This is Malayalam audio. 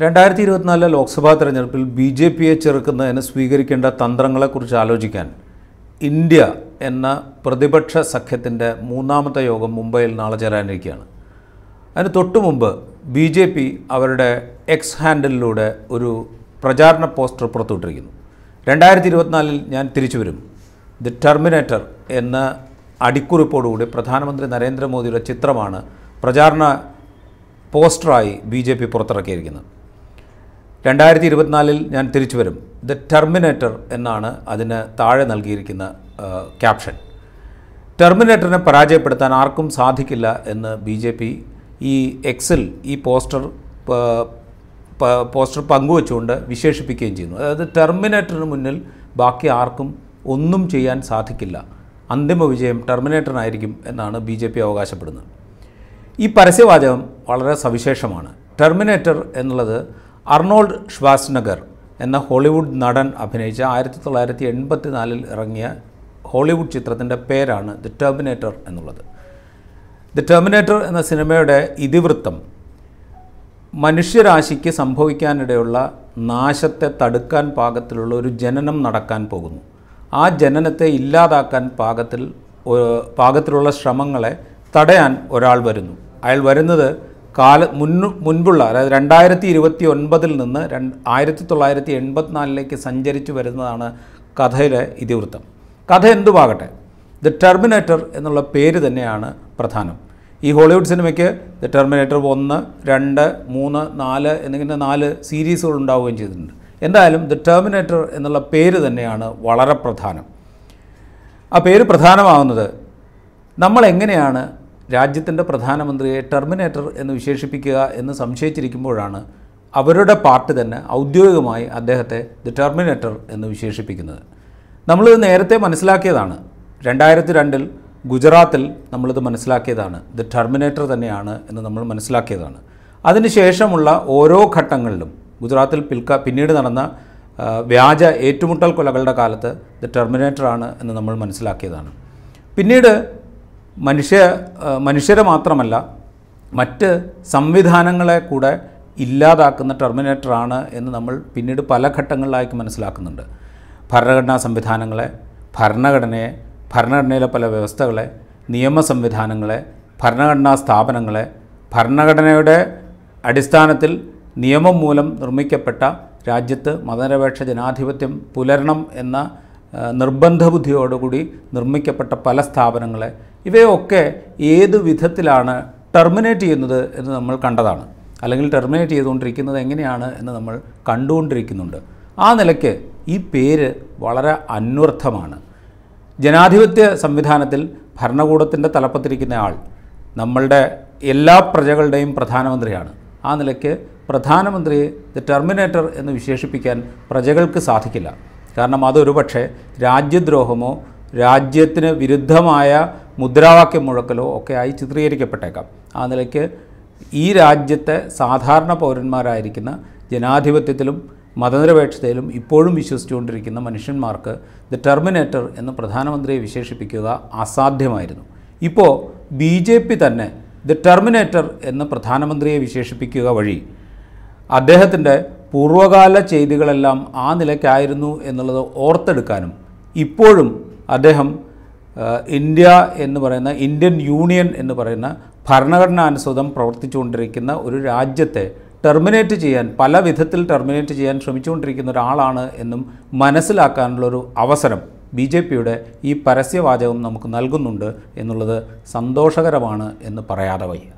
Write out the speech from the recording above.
രണ്ടായിരത്തി ഇരുപത്തിനാലിലെ ലോക്സഭാ തെരഞ്ഞെടുപ്പിൽ ബി ജെ പിയെ ചെറുക്കുന്നതിന് സ്വീകരിക്കേണ്ട തന്ത്രങ്ങളെക്കുറിച്ച് ആലോചിക്കാൻ ഇന്ത്യ എന്ന പ്രതിപക്ഷ സഖ്യത്തിന്റെ മൂന്നാമത്തെ യോഗം മുംബൈയിൽ നാളെ ചേരാനിരിക്കുകയാണ്. അതിന് തൊട്ടു മുമ്പ് ബി ജെ പി അവരുടെ എക്സ് ഹാൻഡിലൂടെ ഒരു പ്രചാരണ പോസ്റ്റർ പുറത്തുവിട്ടിരിക്കുന്നു. രണ്ടായിരത്തി ഇരുപത്തിനാലിൽ ഞാൻ തിരിച്ചു വരും. ദി ടെർമിനേറ്റർ എന്ന അടിക്കുറിപ്പോടുകൂടി പ്രധാനമന്ത്രി നരേന്ദ്രമോദിയുടെ ചിത്രമാണ് പ്രചാരണ പോസ്റ്ററായി ബി ജെ പി പുറത്തിറക്കിയിരിക്കുന്നത്. രണ്ടായിരത്തി ഇരുപത്തിനാലിൽ ഞാൻ തിരിച്ചു വരും. ദ ടെർമിനേറ്റർ എന്നാണ് അതിന് താഴെ നൽകിയിരിക്കുന്ന ക്യാപ്ഷൻ. ടെർമിനേറ്ററിനെ പരാജയപ്പെടുത്താൻ ആർക്കും സാധിക്കില്ല എന്ന് ബി ജെ പി ഈ എക്സിൽ ഈ പോസ്റ്റർ പോസ്റ്റർ പങ്കുവച്ചുകൊണ്ട് വിശേഷിപ്പിക്കുകയും ചെയ്യുന്നു. അതായത് ടെർമിനേറ്ററിന് മുന്നിൽ ബാക്കി ആർക്കും ഒന്നും ചെയ്യാൻ സാധിക്കില്ല. അന്തിമ വിജയം ടെർമിനേറ്ററിനായിരിക്കും എന്നാണ് ബി ജെ പി അവകാശപ്പെടുന്നത്. ഈ പരസ്യവാചകം വളരെ സവിശേഷമാണ്. ടെർമിനേറ്റർ എന്നുള്ളത് അർണോൾഡ് ഷ്വാസ്നഗർ എന്ന ഹോളിവുഡ് നടൻ അഭിനയിച്ച ആയിരത്തി തൊള്ളായിരത്തി എൺപത്തി നാലിൽ ഇറങ്ങിയ ഹോളിവുഡ് ചിത്രത്തിന്റെ പേരാണ് ദി ടെർമിനേറ്റർ എന്നുള്ളത്. ദി ടെർമിനേറ്റർ എന്ന സിനിമയുടെ ഇതിവൃത്തം മനുഷ്യരാശിക്ക് സംഭവിക്കാനിടയുള്ള നാശത്തെ തടുക്കാൻ പാകത്തിലുള്ള ഒരു ജനനം നടക്കാൻ പോകുന്നു. ആ ജനനത്തെ ഇല്ലാതാക്കാൻ പാകത്തിൽ പാകത്തിലുള്ള ശ്രമങ്ങളെ തടയാൻ ഒരാൾ വരുന്നു. അയാൾ വരുന്നത് കാല മുന്നു മുൻപുള്ള അതായത് രണ്ടായിരത്തി ഇരുപത്തി ഒൻപതിൽ നിന്ന് രണ്ട് ആയിരത്തി തൊള്ളായിരത്തി എൺപത്തിനാലിലേക്ക് സഞ്ചരിച്ചു വരുന്നതാണ് കഥയിലെ ഇതിവൃത്തം. കഥ എന്തുമാകട്ടെ? ദി ടെർമിനേറ്റർ എന്നുള്ള പേര് തന്നെയാണ് പ്രധാനം. ഈ ഹോളിവുഡ് സിനിമയ്ക്ക് ദ ടെർമിനേറ്റർ ഒന്ന് രണ്ട് മൂന്ന് നാല് എന്നിങ്ങനെ നാല് സീരീസുകൾ ഉണ്ടാവുകയും ചെയ്തിട്ടുണ്ട്. എന്തായാലും ദ ടെർമിനേറ്റർ എന്നുള്ള പേര് തന്നെയാണ് വളരെ പ്രധാനം. ആ പേര് പ്രധാനമാകുന്നത് നമ്മൾ എങ്ങനെയാണ് രാജ്യത്തിന്റെ പ്രധാനമന്ത്രിയെ ടെർമിനേറ്റർ എന്ന് വിശേഷിപ്പിക്കുക എന്ന് സംശയിച്ചിരിക്കുമ്പോഴാണ് അവരുടെ പാർട്ടി തന്നെ ഔദ്യോഗികമായി അദ്ദേഹത്തെ ദി ടെർമിനേറ്റർ എന്ന് വിശേഷിപ്പിക്കുന്നത്. നമ്മളിത് നേരത്തെ മനസ്സിലാക്കിയതാണ്. രണ്ടായിരത്തി രണ്ടിൽ ഗുജറാത്തിൽ നമ്മളിത് മനസ്സിലാക്കിയതാണ്. ദി ടെർമിനേറ്റർ തന്നെയാണ് എന്ന് നമ്മൾ മനസ്സിലാക്കിയതാണ്. അതിനുശേഷമുള്ള ഓരോ ഘട്ടങ്ങളിലും ഗുജറാത്തിൽ പിൽക്ക പിന്നീട് നടന്ന വ്യാജ ഏറ്റുമുട്ടൽ കൊലകളുടെ കാലത്ത് ദി ടെർമിനേറ്റർ ആണ് എന്ന് നമ്മൾ മനസ്സിലാക്കിയതാണ്. പിന്നീട് മനുഷ്യ മനുഷ്യരെ മാത്രമല്ല മറ്റ് സംവിധാനങ്ങളെ കൂടെ ഇല്ലാതാക്കുന്ന ടെർമിനേറ്ററാണ് എന്ന് നമ്മൾ പിന്നീട് പല ഘട്ടങ്ങളിലായിട്ട് മനസ്സിലാക്കുന്നുണ്ട്. ഭരണഘടനാ സംവിധാനങ്ങളെ ഭരണഘടനയെ ഭരണഘടനയിലെ പല വ്യവസ്ഥകളെ നിയമ സംവിധാനങ്ങളെ ഭരണഘടനാ സ്ഥാപനങ്ങളെ ഭരണഘടനയുടെ അടിസ്ഥാനത്തിൽ നിയമം മൂലം നിർമ്മിക്കപ്പെട്ട രാജ്യത്ത് മതനിരപേക്ഷ ജനാധിപത്യം പുലരണം എന്ന നിർബന്ധ ബുദ്ധിയോടുകൂടി നിർമ്മിക്കപ്പെട്ട പല സ്ഥാപനങ്ങളെ ഇവയൊക്കെ ഏത് വിധത്തിലാണ് ടെർമിനേറ്റ് ചെയ്യുന്നത് എന്ന് നമ്മൾ കണ്ടതാണ്. അല്ലെങ്കിൽ ടെർമിനേറ്റ് ചെയ്തുകൊണ്ടിരിക്കുന്നത് എങ്ങനെയാണ് എന്ന് നമ്മൾ കണ്ടുകൊണ്ടിരിക്കുന്നുണ്ട്. ആ നിലയ്ക്ക് ഈ പേര് വളരെ അന്വർത്ഥമാണ്. ജനാധിപത്യ സംവിധാനത്തിൽ ഭരണകൂടത്തിന്റെ തലപ്പത്തിരിക്കുന്ന ആൾ നമ്മളുടെ എല്ലാ പ്രജകളുടെയും പ്രധാനമന്ത്രിയാണ്. ആ നിലയ്ക്ക് പ്രധാനമന്ത്രിയെ ദ ടെർമിനേറ്റർ എന്ന് വിശേഷിപ്പിക്കാൻ പ്രജകൾക്ക് സാധിക്കില്ല. കാരണം അതൊരു പക്ഷേ രാജ്യദ്രോഹമോ രാജ്യത്തിന് വിരുദ്ധമായ മുദ്രാവാക്യം മുഴക്കലോ ഒക്കെ ആയി ചിത്രീകരിക്കപ്പെട്ടേക്കാം. ആ നിലയ്ക്ക് ഈ രാജ്യത്തെ സാധാരണ പൗരന്മാരായിരിക്കുന്ന ജനാധിപത്യത്തിലും മതനിരപേക്ഷതയിലും ഇപ്പോഴും വിശ്വസിച്ചുകൊണ്ടിരിക്കുന്ന മനുഷ്യന്മാർക്ക് ദ ടെർമിനേറ്റർ എന്ന് പ്രധാനമന്ത്രിയെ വിശേഷിപ്പിക്കുക അസാധ്യമായിരുന്നു. ഇപ്പോൾ ബി ജെ പി തന്നെ ദ ടെർമിനേറ്റർ എന്ന് പ്രധാനമന്ത്രിയെ വിശേഷിപ്പിക്കുക വഴി അദ്ദേഹത്തിന്റെ പൂർവകാല ചെയ്തികളെല്ലാം ആ നിലയ്ക്കായിരുന്നു എന്നുള്ളത് ഓർത്തെടുക്കാനും ഇപ്പോഴും അദ്ദേഹം ഇന്ത്യ എന്ന് പറയുന്ന ഇന്ത്യൻ യൂണിയൻ എന്ന് പറയുന്ന ഭരണഘടനാനുസൃതം പ്രവർത്തിച്ചുകൊണ്ടിരിക്കുന്ന ഒരു രാജ്യത്തെ ടെർമിനേറ്റ് ചെയ്യാൻ പല വിധത്തിൽ ടെർമിനേറ്റ് ചെയ്യാൻ ശ്രമിച്ചുകൊണ്ടിരിക്കുന്ന ഒരാളാണ് എന്നും മനസ്സിലാക്കാനുള്ളൊരു അവസരം ബി ജെ പിയുടെ ഈ പരസ്യവാചകം നമുക്ക് നൽകുന്നുണ്ട് എന്നുള്ളത് സന്തോഷകരമാണ് എന്ന് പറയാതെ വയ്യ.